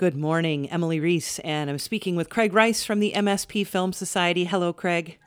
Good morning, Emily Reese, and I'm speaking with Craig Rice from the MSP Film Society. Hello, Craig.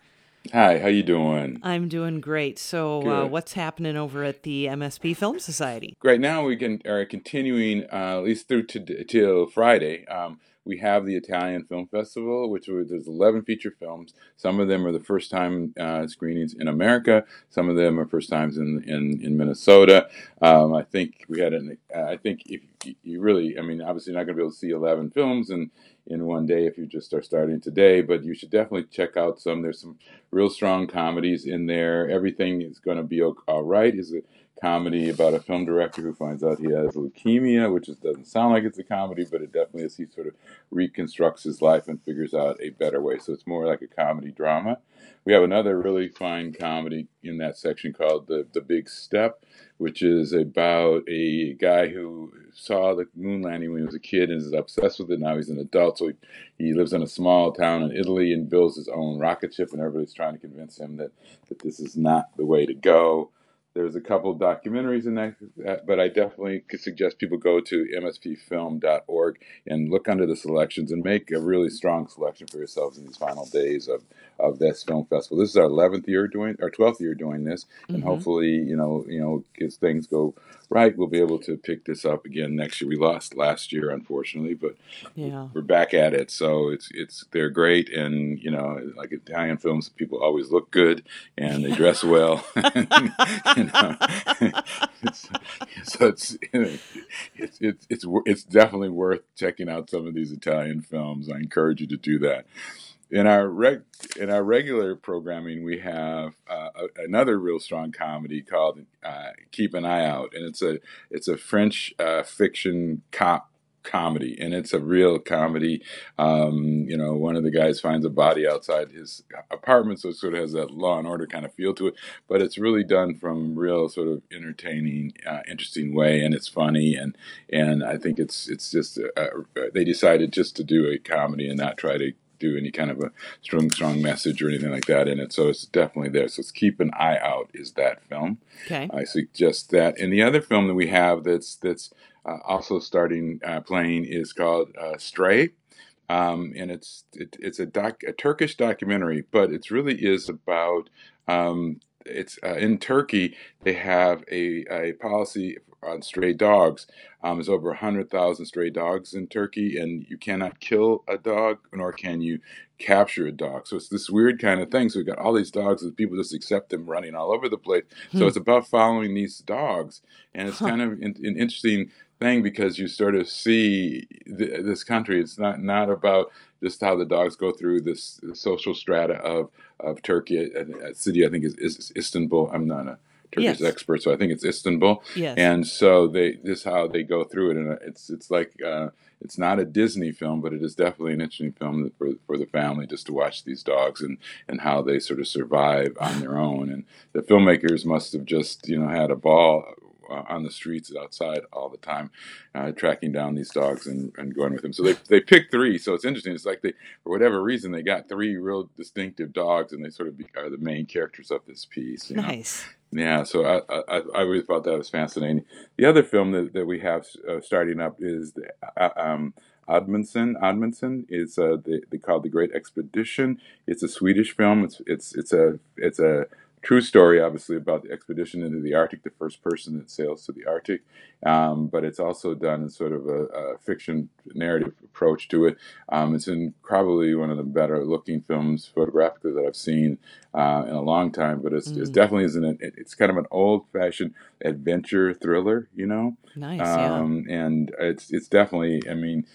Hi, how you doing? I'm doing great. So, uh, what's happening over at the MSP Film Society? Right now, we can are continuing uh, at least through to till Friday. Um, we have the Italian Film Festival, which there's 11 feature films. Some of them are the first time uh, screenings in America. Some of them are first times in in, in Minnesota. Um, I think we had an. I think if you really, I mean, obviously, you're not going to be able to see 11 films in in one day if you just are starting today, but you should definitely check out some. There's some real strong comedies in there. Everything is going to be all right. Is it? Comedy about a film director who finds out he has leukemia, which is, doesn't sound like it's a comedy, but it definitely is. He sort of reconstructs his life and figures out a better way. So it's more like a comedy drama. We have another really fine comedy in that section called The, the Big Step, which is about a guy who saw the moon landing when he was a kid and is obsessed with it. Now he's an adult, so he, he lives in a small town in Italy and builds his own rocket ship, and everybody's trying to convince him that, that this is not the way to go. There's a couple documentaries in that, but I definitely could suggest people go to mspfilm.org and look under the selections and make a really strong selection for yourselves in these final days of, of this film festival. This is our 11th year doing, our 12th year doing this, and mm-hmm. hopefully, you know, you know, as things go right, we'll be able to pick this up again next year. We lost last year, unfortunately, but yeah. we're back at it. So it's it's they're great, and you know, like Italian films, people always look good and they dress well. it's, so it's, it's it's it's it's definitely worth checking out some of these Italian films. I encourage you to do that in our reg in our regular programming, we have uh, a, another real strong comedy called uh, "Keep an Eye Out," and it's a it's a French uh, fiction cop comedy, and it's a real comedy. Um, you know, one of the guys finds a body outside his apartment, so it sort of has that Law and Order kind of feel to it. But it's really done from real sort of entertaining, uh, interesting way, and it's funny, and and I think it's it's just uh, they decided just to do a comedy and not try to do any kind of a strong, strong message or anything like that in it. So it's definitely there. So let's keep an eye out. Is that film? Okay. I suggest that. And the other film that we have that's that's uh, also starting uh, playing is called uh, Stray. Um, and it's it, it's a doc a Turkish documentary, but it really is about um, it's uh, in Turkey. They have a, a policy on stray dogs. Um, there's over 100,000 stray dogs in Turkey, and you cannot kill a dog, nor can you capture a dog. So it's this weird kind of thing. So we've got all these dogs, and people just accept them running all over the place. Hmm. So it's about following these dogs, and it's huh. kind of an, an interesting thing because you sort of see th- this country. It's not not about just how the dogs go through this social strata of of Turkey. A, a city I think is, is Istanbul. I'm not a Turkish yes. expert, so I think it's Istanbul. Yes. And so they this is how they go through it, and it's it's like uh, it's not a Disney film, but it is definitely an interesting film for for the family just to watch these dogs and and how they sort of survive on their own. And the filmmakers must have just you know had a ball uh, on the streets outside all the time, uh, tracking down these dogs and, and going with them. So they they picked three. So it's interesting. It's like they for whatever reason they got three real distinctive dogs, and they sort of are the main characters of this piece. nice. Know? Yeah, so I, I, I really thought that was fascinating. The other film that, that we have uh, starting up is the, uh, um, Amundsen. Amundsen is uh, they, they call it the Great Expedition. It's a Swedish film. It's it's it's a it's a true story, obviously, about the expedition into the Arctic, the first person that sails to the Arctic. Um, but it's also done in sort of a, a fiction narrative approach to it. Um, it's in probably one of the better looking films photographically that I've seen uh, in a long time. But it's, mm. it's definitely isn't it, it's kind of an old fashioned adventure thriller, you know. Nice, um, yeah. And it's it's definitely. I mean,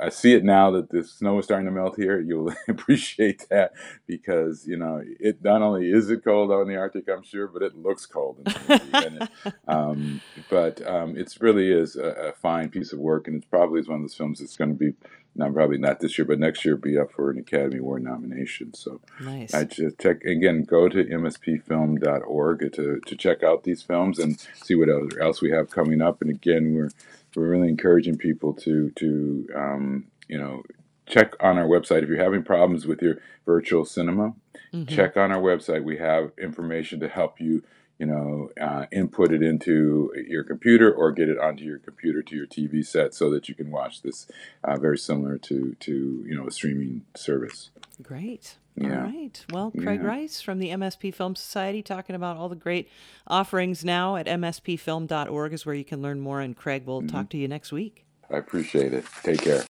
I see it now that the snow is starting to melt here. You'll appreciate that because you know it. Not only is it cold out in the Arctic, I'm sure, but it looks cold. it, um, but um, it really is a, a, fine piece of work, and it's probably one of those films that's going to be. Not probably not this year, but next year be up for an Academy Award nomination. So nice. I just check again. Go to mspfilm.org to to check out these films and see what else we have coming up. And again, we're we're really encouraging people to to um, you know check on our website if you're having problems with your virtual cinema. Mm-hmm. Check on our website. We have information to help you you know, uh, input it into your computer or get it onto your computer to your TV set so that you can watch this. Uh, very similar to to you know a streaming service. Great. Yeah. All right. Well, Craig Yeah. Rice from the MSP Film Society talking about all the great offerings now at mspfilm.org is where you can learn more. And Craig we'll Mm-hmm. talk to you next week. I appreciate it. Take care.